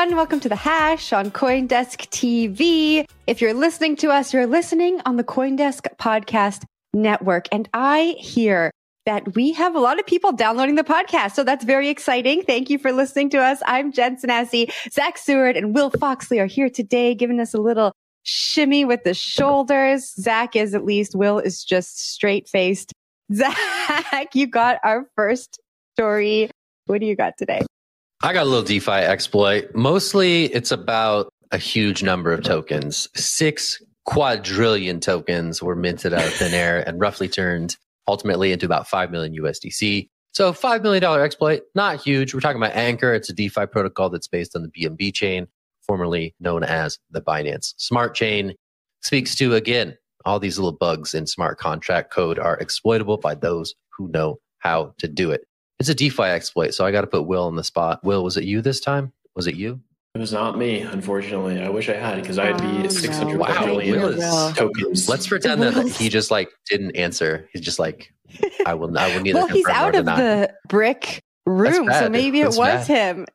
Everyone. Welcome to the Hash on Coindesk TV. If you're listening to us, you're listening on the Coindesk Podcast Network. And I hear that we have a lot of people downloading the podcast. So that's very exciting. Thank you for listening to us. I'm Jen Sanasie. Zach Seward and Will Foxley are here today, giving us a little shimmy with the shoulders. Zach is at least. Will is just straight faced. Zach, you got our first story. What do you got today? I got a little DeFi exploit. Mostly it's about a huge number of tokens. Six quadrillion tokens were minted out of thin air and roughly turned ultimately into about 5 million USDC. So $5 million exploit, not huge. We're talking about Ankr. It's a DeFi protocol that's based on the BNB chain, formerly known as the Binance Smart Chain. Speaks to, again, all these little bugs in smart contract code are exploitable by those who know how to do it. It's a DeFi exploit, so I got to put Will on the spot. Will, was it you this time? Was it you? It was not me, unfortunately. I wish I had because I'd be Oh, 600 no. Wow, quadrillion Will tokens. Let's pretend that Will's- he just like didn't answer. He's just like, I will, I will neither well, he's out of deny. the brick room, so maybe it That's was bad. him.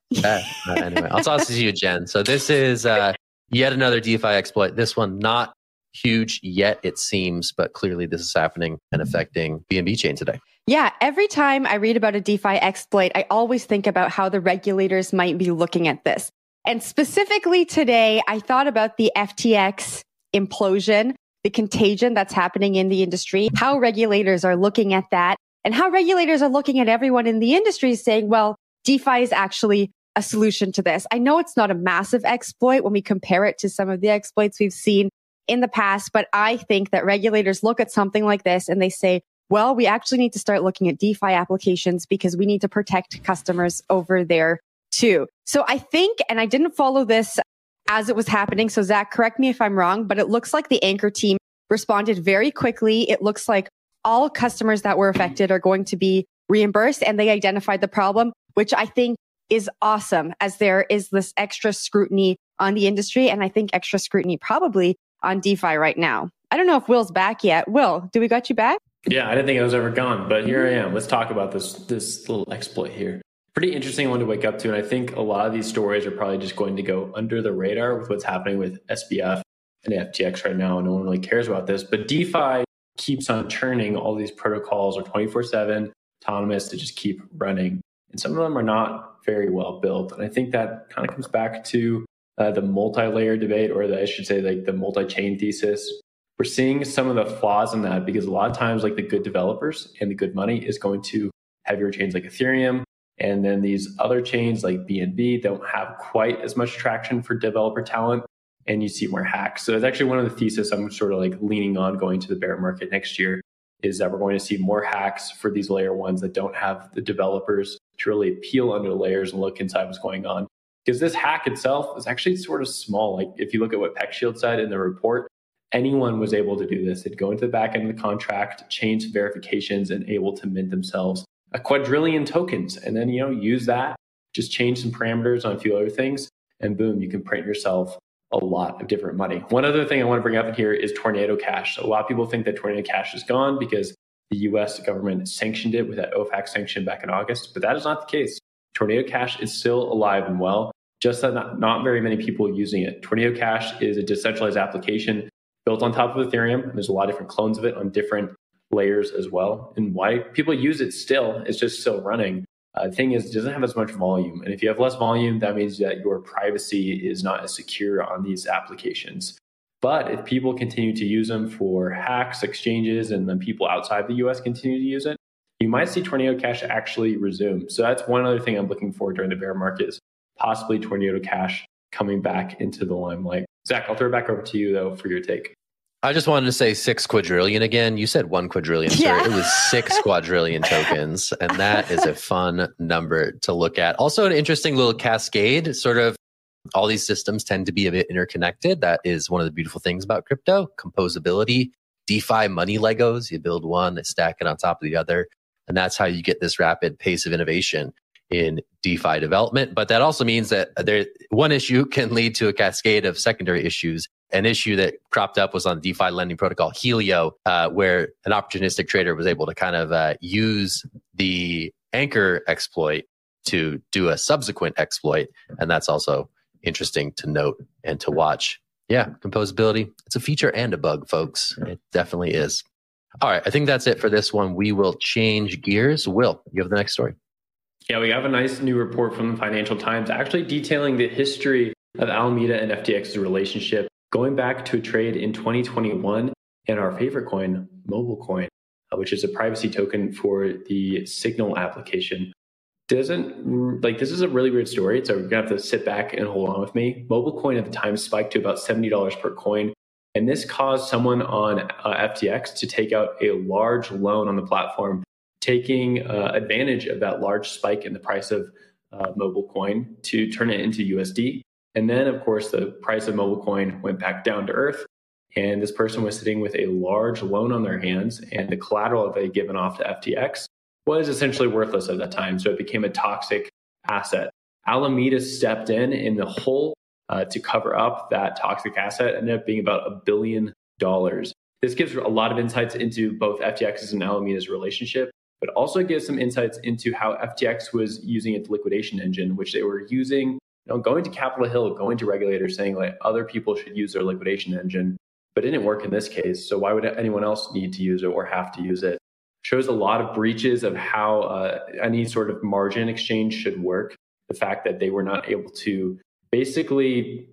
Anyway, I'll toss it to you, Jen. So this is uh, yet another DeFi exploit. This one not huge yet, it seems, but clearly this is happening and affecting BNB chain today. Yeah, every time I read about a DeFi exploit, I always think about how the regulators might be looking at this. And specifically today, I thought about the FTX implosion, the contagion that's happening in the industry, how regulators are looking at that, and how regulators are looking at everyone in the industry saying, well, DeFi is actually a solution to this. I know it's not a massive exploit when we compare it to some of the exploits we've seen in the past, but I think that regulators look at something like this and they say, well, we actually need to start looking at DeFi applications because we need to protect customers over there too. So I think, and I didn't follow this as it was happening. So Zach, correct me if I'm wrong, but it looks like the Ankr team responded very quickly. It looks like all customers that were affected are going to be reimbursed and they identified the problem, which I think is awesome as there is this extra scrutiny on the industry. And I think extra scrutiny probably on DeFi right now. I don't know if Will's back yet. Will, do we got you back? Yeah, I didn't think I was ever gone, but here I am. Let's talk about this this little exploit here. Pretty interesting one to wake up to, and I think a lot of these stories are probably just going to go under the radar with what's happening with SBF and FTX right now. No one really cares about this, but DeFi keeps on churning. All these protocols are twenty four seven autonomous to just keep running, and some of them are not very well built. And I think that kind of comes back to uh, the multi-layer debate, or the, I should say, like the multi-chain thesis. We're seeing some of the flaws in that because a lot of times, like the good developers and the good money is going to heavier chains like Ethereum, and then these other chains like BNB don't have quite as much traction for developer talent, and you see more hacks. So it's actually one of the thesis I'm sort of like leaning on going to the bear market next year is that we're going to see more hacks for these layer ones that don't have the developers to really peel under the layers and look inside what's going on because this hack itself is actually sort of small. Like if you look at what PeckShield said in the report, anyone was able to do this. They'd go into the back end of the contract, change verifications, and able to mint themselves a quadrillion tokens, and then you know use that, just change some parameters on a few other things, and boom, you can print yourself a lot of different money. One other thing I want to bring up in here is Tornado Cash. A lot of people think that Tornado Cash is gone because the US government sanctioned it with that OFAC sanction back in August, but that is not the case. Tornado Cash is still alive and well, just that not, not very many people using it. Tornado Cash is a decentralized application built on top of Ethereum, and there's a lot of different clones of it on different layers as well. And why people use it still, it's just still running. Uh, the thing is, it doesn't have as much volume. And if you have less volume, that means that your privacy is not as secure on these applications. But if people continue to use them for hacks, exchanges, and then people outside the US continue to use it, you might see Tornado Cash actually resume. So that's one other thing I'm looking for during the bear market is possibly Tornado Cash coming back into the limelight. Zach, I'll throw it back over to you though for your take. I just wanted to say six quadrillion again. You said one quadrillion, sir. It was six quadrillion tokens, and that is a fun number to look at. Also, an interesting little cascade. Sort of, all these systems tend to be a bit interconnected. That is one of the beautiful things about crypto: composability. DeFi money Legos. You build one, they stack it on top of the other, and that's how you get this rapid pace of innovation in DeFi development. But that also means that there one issue can lead to a cascade of secondary issues. An issue that cropped up was on DeFi lending protocol Helio, uh, where an opportunistic trader was able to kind of uh, use the Ankr exploit to do a subsequent exploit, and that's also interesting to note and to watch. Yeah, composability. It's a feature and a bug, folks. It definitely is. All right, I think that's it for this one. We will change gears. Will, you have the next story. Yeah, we have a nice new report from the Financial Times actually detailing the history of Alameda and FTX's relationship going back to a trade in 2021 in our favorite coin, MobileCoin, uh, which is a privacy token for the Signal application. Doesn't like this is a really weird story, so we're gonna have to sit back and hold on with me. MobileCoin at the time spiked to about $70 per coin. And this caused someone on uh, FTX to take out a large loan on the platform taking uh, advantage of that large spike in the price of uh, MobileCoin to turn it into USD. And then, of course, the price of mobile coin went back down to earth. And this person was sitting with a large loan on their hands, and the collateral that they given off to FTX was essentially worthless at that time. So it became a toxic asset. Alameda stepped in in the hole uh, to cover up that toxic asset, ended up being about a billion dollars. This gives a lot of insights into both FTX's and Alameda's relationship but also gives some insights into how FTX was using its liquidation engine, which they were using, you know, going to Capitol Hill, going to regulators saying like other people should use their liquidation engine, but it didn't work in this case. So why would anyone else need to use it or have to use it? Shows a lot of breaches of how uh, any sort of margin exchange should work. The fact that they were not able to basically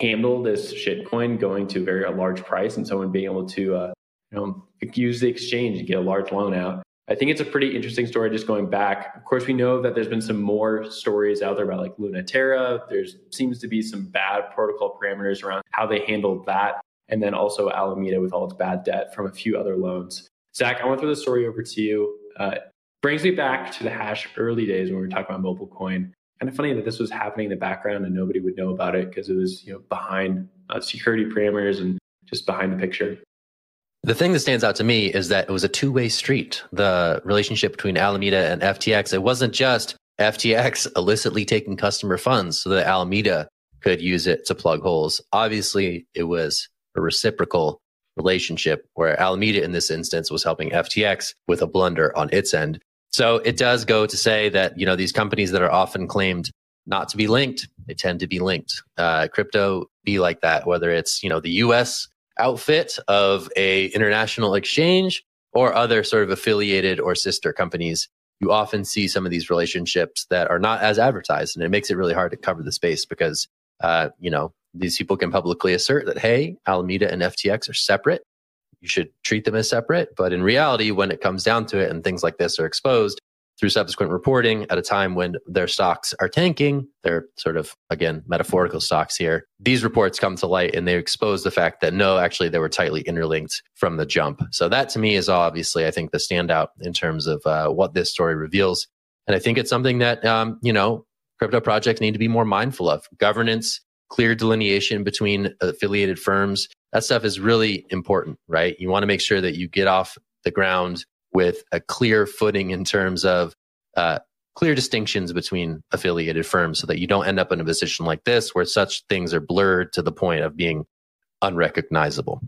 handle this shitcoin going to a very large price and someone being able to uh, you know use the exchange and get a large loan out I think it's a pretty interesting story just going back. Of course, we know that there's been some more stories out there about like Luna Terra. There seems to be some bad protocol parameters around how they handled that. And then also Alameda with all its bad debt from a few other loans. Zach, I want to throw the story over to you. Uh, brings me back to the hash early days when we were talking about mobile coin. Kind of funny that this was happening in the background and nobody would know about it because it was you know behind uh, security parameters and just behind the picture. The thing that stands out to me is that it was a two way street. The relationship between Alameda and FTX. It wasn't just FTX illicitly taking customer funds so that Alameda could use it to plug holes. Obviously, it was a reciprocal relationship where Alameda in this instance was helping FTX with a blunder on its end. So it does go to say that, you know, these companies that are often claimed not to be linked, they tend to be linked. Uh, crypto be like that, whether it's, you know, the US outfit of a international exchange or other sort of affiliated or sister companies you often see some of these relationships that are not as advertised and it makes it really hard to cover the space because uh, you know these people can publicly assert that hey alameda and ftx are separate. You should treat them as separate. But in reality when it comes down to it and things like this are exposed through subsequent reporting at a time when their stocks are tanking. They're sort of, again, metaphorical stocks here. These reports come to light and they expose the fact that no, actually, they were tightly interlinked from the jump. So that to me is obviously, I think, the standout in terms of uh, what this story reveals. And I think it's something that, um, you know, crypto projects need to be more mindful of. Governance, clear delineation between affiliated firms. That stuff is really important, right? You want to make sure that you get off the ground with a clear footing in terms of uh, clear distinctions between affiliated firms so that you don't end up in a position like this where such things are blurred to the point of being unrecognizable.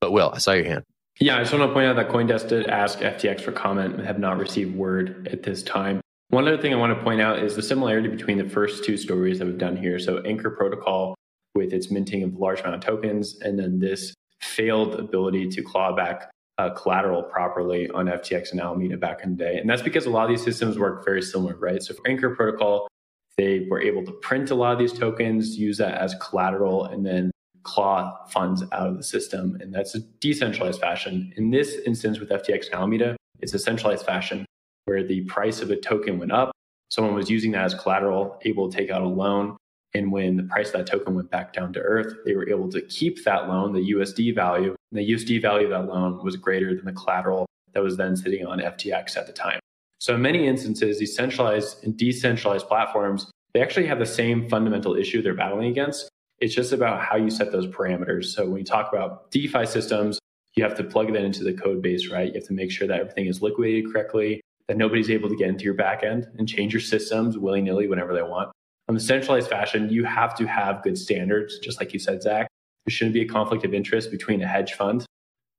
But Will, I saw your hand. Yeah, I just want to point out that Coindesk did ask FTX for comment and have not received word at this time. One other thing I want to point out is the similarity between the first two stories that we've done here. So Ankr Protocol with its minting of large amount of tokens, and then this failed ability to claw back uh, collateral properly on FTX and Alameda back in the day. And that's because a lot of these systems work very similar, right? So for Ankr Protocol, they were able to print a lot of these tokens, use that as collateral, and then claw funds out of the system. And that's a decentralized fashion. In this instance with FTX and Alameda, it's a centralized fashion where the price of a token went up. Someone was using that as collateral, able to take out a loan. And when the price of that token went back down to earth, they were able to keep that loan, the USD value. And the USD value of that loan was greater than the collateral that was then sitting on FTX at the time. So in many instances, these centralized and decentralized platforms, they actually have the same fundamental issue they're battling against. It's just about how you set those parameters. So when you talk about DeFi systems, you have to plug that into the code base, right? You have to make sure that everything is liquidated correctly, that nobody's able to get into your backend and change your systems willy nilly whenever they want. On the centralized fashion, you have to have good standards, just like you said, Zach. There shouldn't be a conflict of interest between a hedge fund,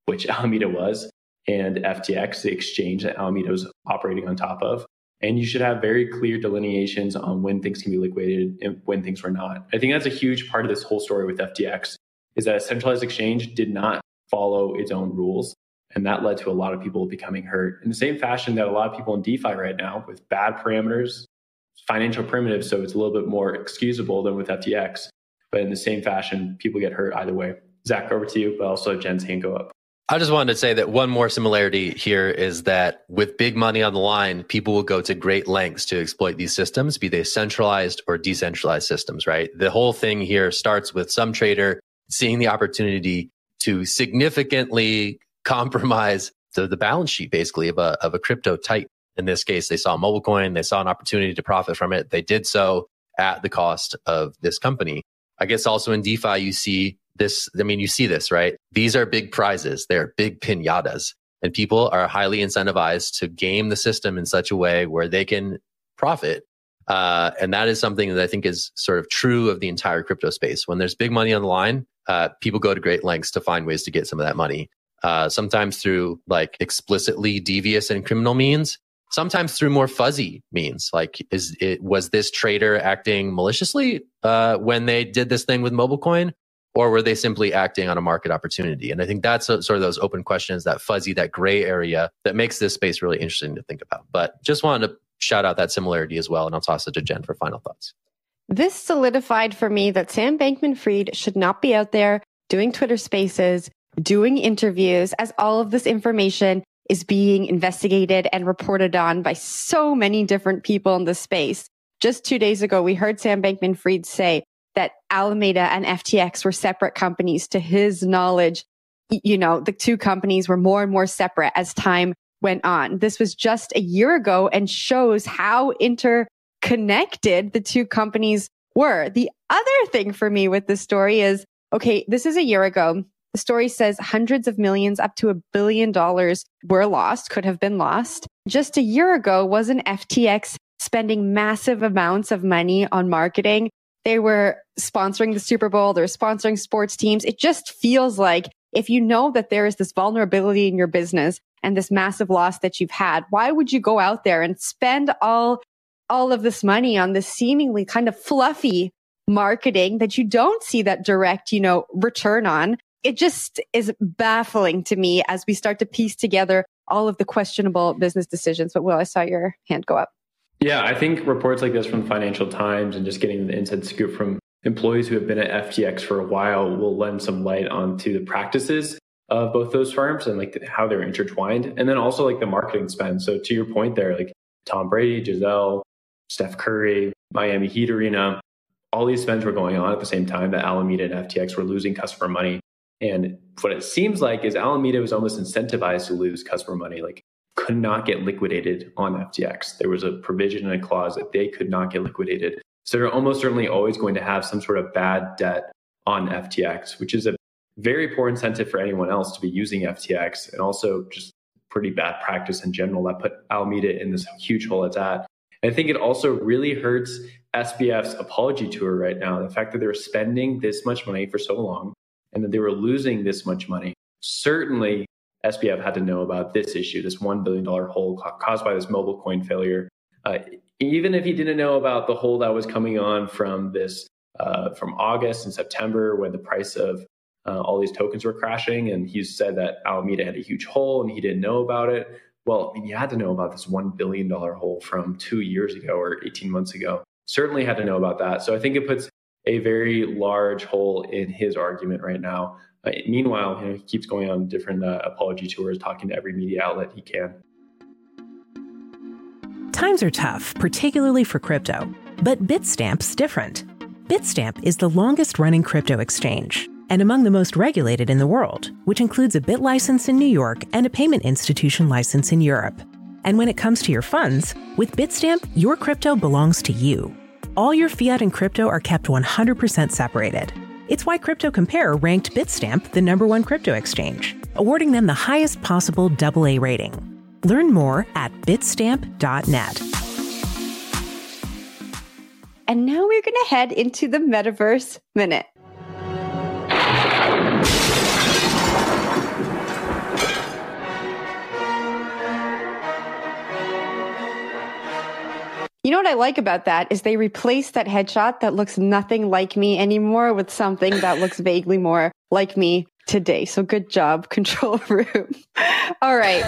which Alameda was, and FTX, the exchange that Alameda was operating on top of. And you should have very clear delineations on when things can be liquidated and when things were not. I think that's a huge part of this whole story with FTX is that a centralized exchange did not follow its own rules. And that led to a lot of people becoming hurt in the same fashion that a lot of people in DeFi right now with bad parameters, financial primitive, So it's a little bit more excusable than with FTX. But in the same fashion, people get hurt either way. Zach, over to you, but also Jen's hand go up. I just wanted to say that one more similarity here is that with big money on the line, people will go to great lengths to exploit these systems, be they centralized or decentralized systems, right? The whole thing here starts with some trader seeing the opportunity to significantly compromise the, the balance sheet basically of a, of a crypto type. In this case, they saw mobile coin, they saw an opportunity to profit from it. They did so at the cost of this company. I guess also in DeFi, you see this, I mean, you see this, right? These are big prizes. They're big pinatas and people are highly incentivized to game the system in such a way where they can profit. Uh, and that is something that I think is sort of true of the entire crypto space. When there's big money on the line, uh, people go to great lengths to find ways to get some of that money. Uh, sometimes through like explicitly devious and criminal means, sometimes through more fuzzy means. Like, is it was this trader acting maliciously uh, when they did this thing with MobileCoin, or were they simply acting on a market opportunity? And I think that's a, sort of those open questions, that fuzzy, that gray area that makes this space really interesting to think about. But just wanted to shout out that similarity as well. And I'll toss it to Jen for final thoughts. This solidified for me that Sam Bankman Fried should not be out there doing Twitter spaces, doing interviews, as all of this information is being investigated and reported on by so many different people in the space. Just two days ago, we heard Sam Bankman Fried say that Alameda and FTX were separate companies. To his knowledge, you know, the two companies were more and more separate as time went on. This was just a year ago and shows how interconnected the two companies were. The other thing for me with this story is, okay, this is a year ago. The story says hundreds of millions up to a billion dollars were lost, could have been lost. Just a year ago, wasn't FTX spending massive amounts of money on marketing they were sponsoring the Super Bowl. They're sponsoring sports teams. It just feels like if you know that there is this vulnerability in your business and this massive loss that you've had, why would you go out there and spend all, all of this money on this seemingly kind of fluffy marketing that you don't see that direct, you know, return on? It just is baffling to me as we start to piece together all of the questionable business decisions. But Will, I saw your hand go up. Yeah, I think reports like this from Financial Times and just getting the inside scoop from employees who have been at FTX for a while will lend some light onto the practices of both those firms and like how they're intertwined. And then also like the marketing spend. So to your point there, like Tom Brady, Gisele, Steph Curry, Miami Heat Arena, all these spends were going on at the same time that Alameda and FTX were losing customer money. And what it seems like is Alameda was almost incentivized to lose customer money. Like could not get liquidated on FTX. There was a provision and a clause that they could not get liquidated. So they're almost certainly always going to have some sort of bad debt on FTX, which is a very poor incentive for anyone else to be using FTX and also just pretty bad practice in general that put Alameda in this huge hole it's at. And I think it also really hurts SBF's apology tour right now. The fact that they're spending this much money for so long and that they were losing this much money certainly SBF had to know about this issue, this $1 billion hole caused by this mobile coin failure. Uh, even if he didn't know about the hole that was coming on from this, uh, from August and September when the price of uh, all these tokens were crashing, and he said that Alameda had a huge hole and he didn't know about it. Well, I mean, you had to know about this $1 billion hole from two years ago or 18 months ago. Certainly had to know about that. So I think it puts a very large hole in his argument right now. Uh, meanwhile, you know, he keeps going on different uh, apology tours, talking to every media outlet he can. Times are tough, particularly for crypto, but Bitstamp's different. Bitstamp is the longest running crypto exchange and among the most regulated in the world, which includes a BitLicense in New York and a payment institution license in Europe. And when it comes to your funds, with Bitstamp, your crypto belongs to you. All your fiat and crypto are kept 100% separated. It's why Crypto Compare ranked Bitstamp the number one crypto exchange, awarding them the highest possible AA rating. Learn more at bitstamp.net. And now we're going to head into the Metaverse Minute. You know what I like about that is they replaced that headshot that looks nothing like me anymore with something that looks vaguely more like me today. So good job, control room. All right.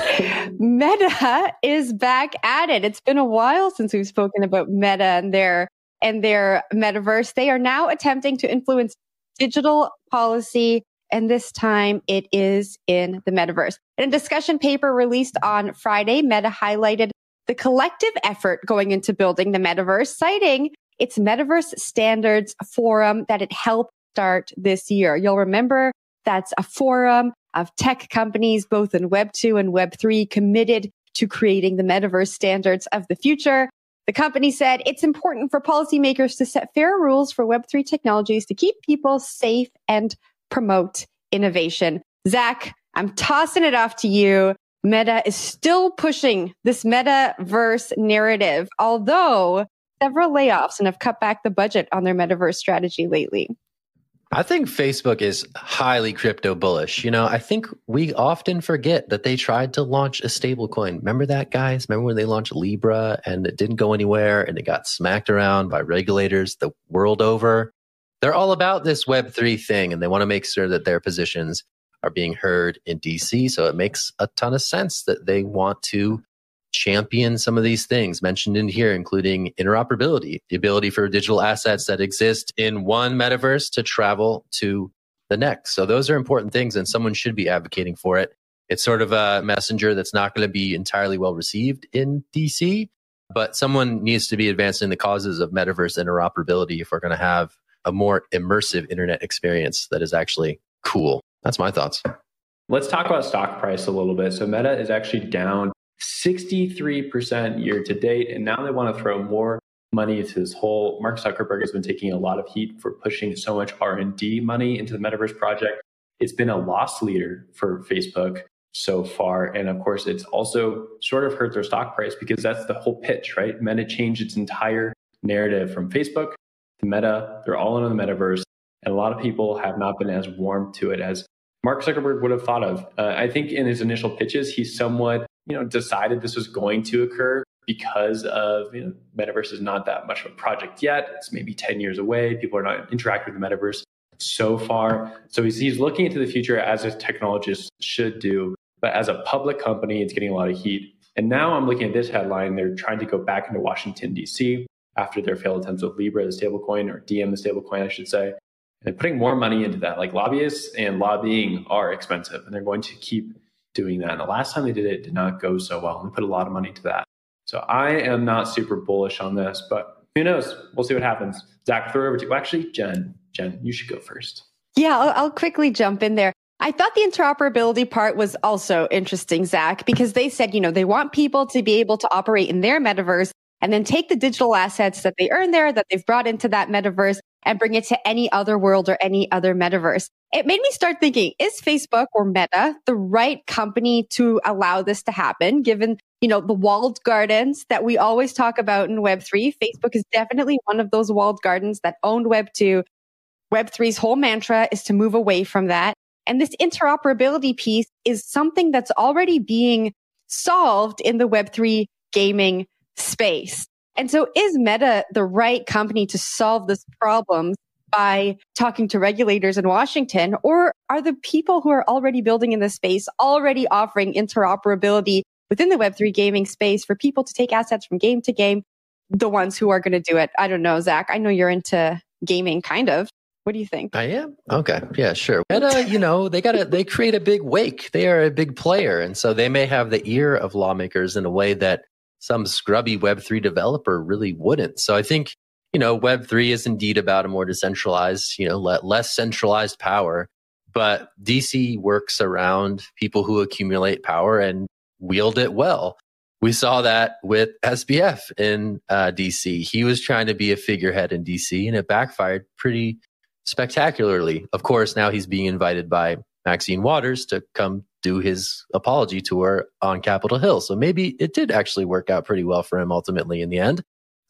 Meta is back at it. It's been a while since we've spoken about Meta and their and their metaverse. They are now attempting to influence digital policy and this time it is in the metaverse. In a discussion paper released on Friday, Meta highlighted the collective effort going into building the metaverse, citing its metaverse standards forum that it helped start this year. You'll remember that's a forum of tech companies, both in Web 2 and Web 3 committed to creating the metaverse standards of the future. The company said it's important for policymakers to set fair rules for Web3 technologies to keep people safe and promote innovation. Zach, I'm tossing it off to you. Meta is still pushing this metaverse narrative, although several layoffs and have cut back the budget on their metaverse strategy lately. I think Facebook is highly crypto bullish. You know, I think we often forget that they tried to launch a stablecoin. Remember that, guys? Remember when they launched Libra and it didn't go anywhere and it got smacked around by regulators the world over? They're all about this Web3 thing and they want to make sure that their positions are being heard in DC. So it makes a ton of sense that they want to champion some of these things mentioned in here, including interoperability, the ability for digital assets that exist in one metaverse to travel to the next. So those are important things, and someone should be advocating for it. It's sort of a messenger that's not going to be entirely well received in DC, but someone needs to be advancing the causes of metaverse interoperability if we're going to have a more immersive internet experience that is actually cool. That's my thoughts. Let's talk about stock price a little bit. So Meta is actually down 63% year to date, and now they want to throw more money into this whole. Mark Zuckerberg has been taking a lot of heat for pushing so much R&D money into the metaverse project. It's been a loss leader for Facebook so far, and of course, it's also sort of hurt their stock price because that's the whole pitch, right? Meta changed its entire narrative from Facebook to Meta. They're all in the metaverse, and a lot of people have not been as warm to it as Mark Zuckerberg would have thought of. Uh, I think in his initial pitches, he somewhat, you know, decided this was going to occur because of you know, metaverse is not that much of a project yet. It's maybe 10 years away. People are not interacting with the metaverse so far. So he's, he's looking into the future as a technologist should do. But as a public company, it's getting a lot of heat. And now I'm looking at this headline. They're trying to go back into Washington, D.C. after their failed attempts with Libra, the stablecoin, or Diem, the stablecoin, I should say and putting more money into that. Like lobbyists and lobbying are expensive, and they're going to keep doing that. And the last time they did it, did not go so well. And they put a lot of money into that. So I am not super bullish on this, but who knows? We'll see what happens. Zach, throw over to you. Actually, Jen, Jen, you should go first. Yeah, I'll, I'll quickly jump in there. I thought the interoperability part was also interesting, Zach, because they said, you know, they want people to be able to operate in their metaverse and then take the digital assets that they earn there, that they've brought into that metaverse and bring it to any other world or any other metaverse. It made me start thinking, is Facebook or Meta the right company to allow this to happen, given, you know, the walled gardens that we always talk about in Web3? Facebook is definitely one of those walled gardens that owned Web2. Web3's whole mantra is to move away from that. And this interoperability piece is something that's already being solved in the Web3 gaming space. And so is Meta the right company to solve this problem by talking to regulators in Washington? Or are the people who are already building in this space already offering interoperability within the Web3 gaming space for people to take assets from game to game? The ones who are going to do it. I don't know, Zach. I know you're into gaming kind of. What do you think? I am. Okay. Yeah, sure. Meta, you know, they got to, they create a big wake. They are a big player. And so they may have the ear of lawmakers in a way that some scrubby Web3 developer really wouldn't. So I think you know, Web3 is indeed about a more decentralized, you know, less centralized power. But DC works around people who accumulate power and wield it well. We saw that with SBF in uh, DC. He was trying to be a figurehead in DC and it backfired pretty spectacularly. Of course, now he's being invited by Maxine Waters to come do his apology tour on Capitol Hill. So maybe it did actually work out pretty well for him ultimately in the end.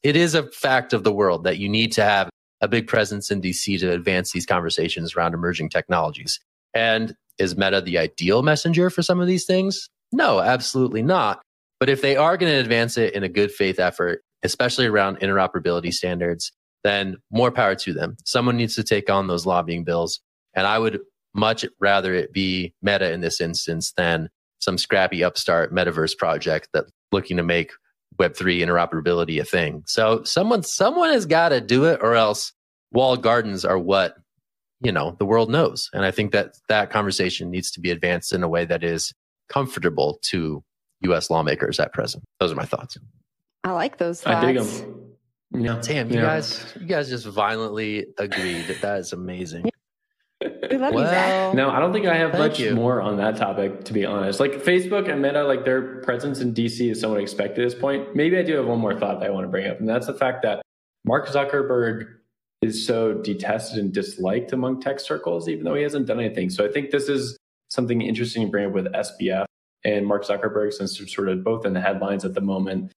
It is a fact of the world that you need to have a big presence in DC to advance these conversations around emerging technologies. And is Meta the ideal messenger for some of these things? No, absolutely not. But if they are going to advance it in a good faith effort, especially around interoperability standards, then more power to them. Someone needs to take on those lobbying bills. And I would much rather it be Meta in this instance than some scrappy upstart metaverse project that looking to make Web3 interoperability a thing. So someone someone has got to do it or else walled gardens are what you know the world knows. And I think that that conversation needs to be advanced in a way that is comfortable to US lawmakers at present. Those are my thoughts. I like those thoughts. I dig them. Yeah. Damn, you yeah. guys, you guys just violently agreed that that is amazing. We love well, you, No, I don't think I have much you. more on that topic, to be honest. Like Facebook and Meta, like their presence in DC is somewhat expected at this point. Maybe I do have one more thought that I want to bring up, and that's the fact that Mark Zuckerberg is so detested and disliked among tech circles, even though he hasn't done anything. So I think this is something interesting to bring up with SBF and Mark Zuckerberg, since they're sort of both in the headlines at the moment.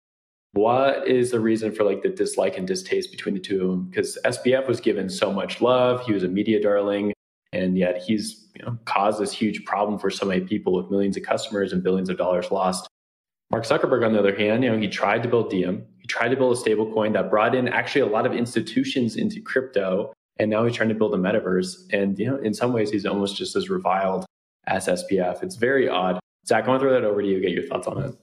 What is the reason for like the dislike and distaste between the two of them? Because SBF was given so much love. He was a media darling and yet he's you know, caused this huge problem for so many people with millions of customers and billions of dollars lost. Mark Zuckerberg, on the other hand, you know, he tried to build Diem. He tried to build a stable coin that brought in actually a lot of institutions into crypto. And now he's trying to build a metaverse. And you know, in some ways, he's almost just as reviled as SBF. It's very odd. Zach, I want to throw that over to you. Get your thoughts on it.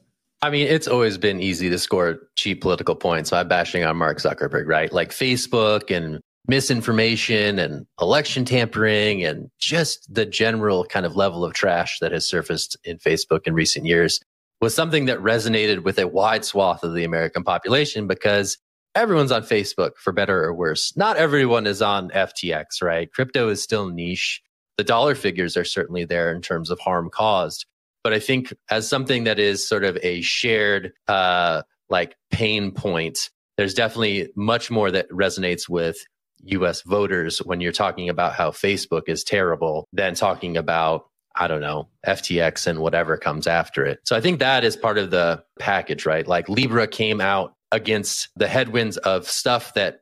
I mean, it's always been easy to score cheap political points. by bashing on Mark Zuckerberg, right? Like Facebook and misinformation and election tampering and just the general kind of level of trash that has surfaced in Facebook in recent years was something that resonated with a wide swath of the American population because everyone's on Facebook for better or worse. Not everyone is on FTX, right? Crypto is still niche. The dollar figures are certainly there in terms of harm caused. But I think as something that is sort of a shared, uh, like pain point, there's definitely much more that resonates with US voters when you're talking about how Facebook is terrible than talking about I don't know, FTX and whatever comes after it. So I think that is part of the package, right? Like Libra came out against the headwinds of stuff that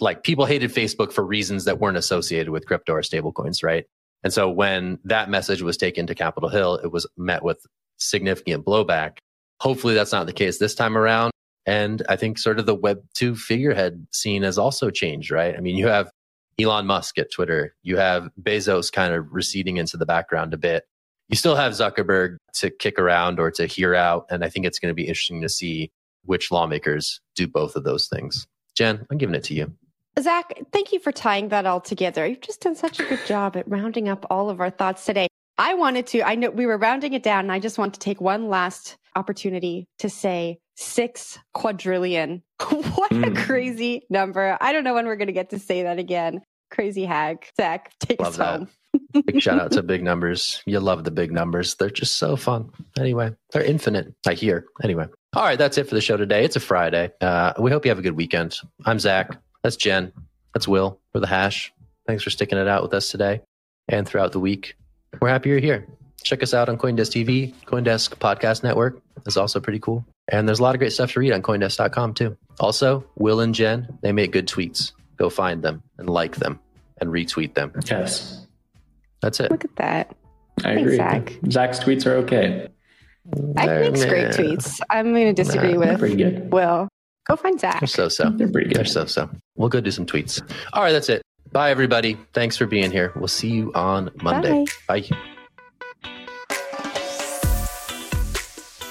like people hated Facebook for reasons that weren't associated with crypto or stablecoins, right? And so when that message was taken to Capitol Hill, it was met with significant blowback. Hopefully that's not the case this time around. And I think sort of the Web 2 figurehead scene has also changed, right? I mean, you have Elon Musk at Twitter, you have Bezos kind of receding into the background a bit. You still have Zuckerberg to kick around or to hear out. And I think it's going to be interesting to see which lawmakers do both of those things. Jen, I'm giving it to you. Zach, thank you for tying that all together. You've just done such a good job at rounding up all of our thoughts today. I wanted to, I know we were rounding it down, and I just want to take one last opportunity to say six quadrillion. what mm. a hmm. crazy number. I don't know when we're going to get to say that again. Crazy hag. Zach, take love us that. home. big shout out to big numbers. You love the big numbers. They're just so fun. Anyway, they're infinite, I hear. Anyway. All right, that's it for the show today. It's a Friday. Uh, we hope you have a good weekend. I'm Zach. That's Jen. That's Will for the hash. Thanks for sticking it out with us today and throughout the week. We're happy you're here. Check us out on Coindesk TV, Coindesk Podcast Network is also pretty cool. And there's a lot of great stuff to read on Coindesk.com too. Also, Will and Jen, they make good tweets. Go find them and like them and retweet them. Yes. That's it. Look at that. I Thanks, agree. Zach. Zach's tweets are okay. Zach makes great tweets. I'm going to disagree nah, with pretty good. Will. Go find Zach. They're so so. They're pretty good. They're so so. We'll go do some tweets. All right, that's it. Bye, everybody. Thanks for being here. We'll see you on Monday. Bye. Bye.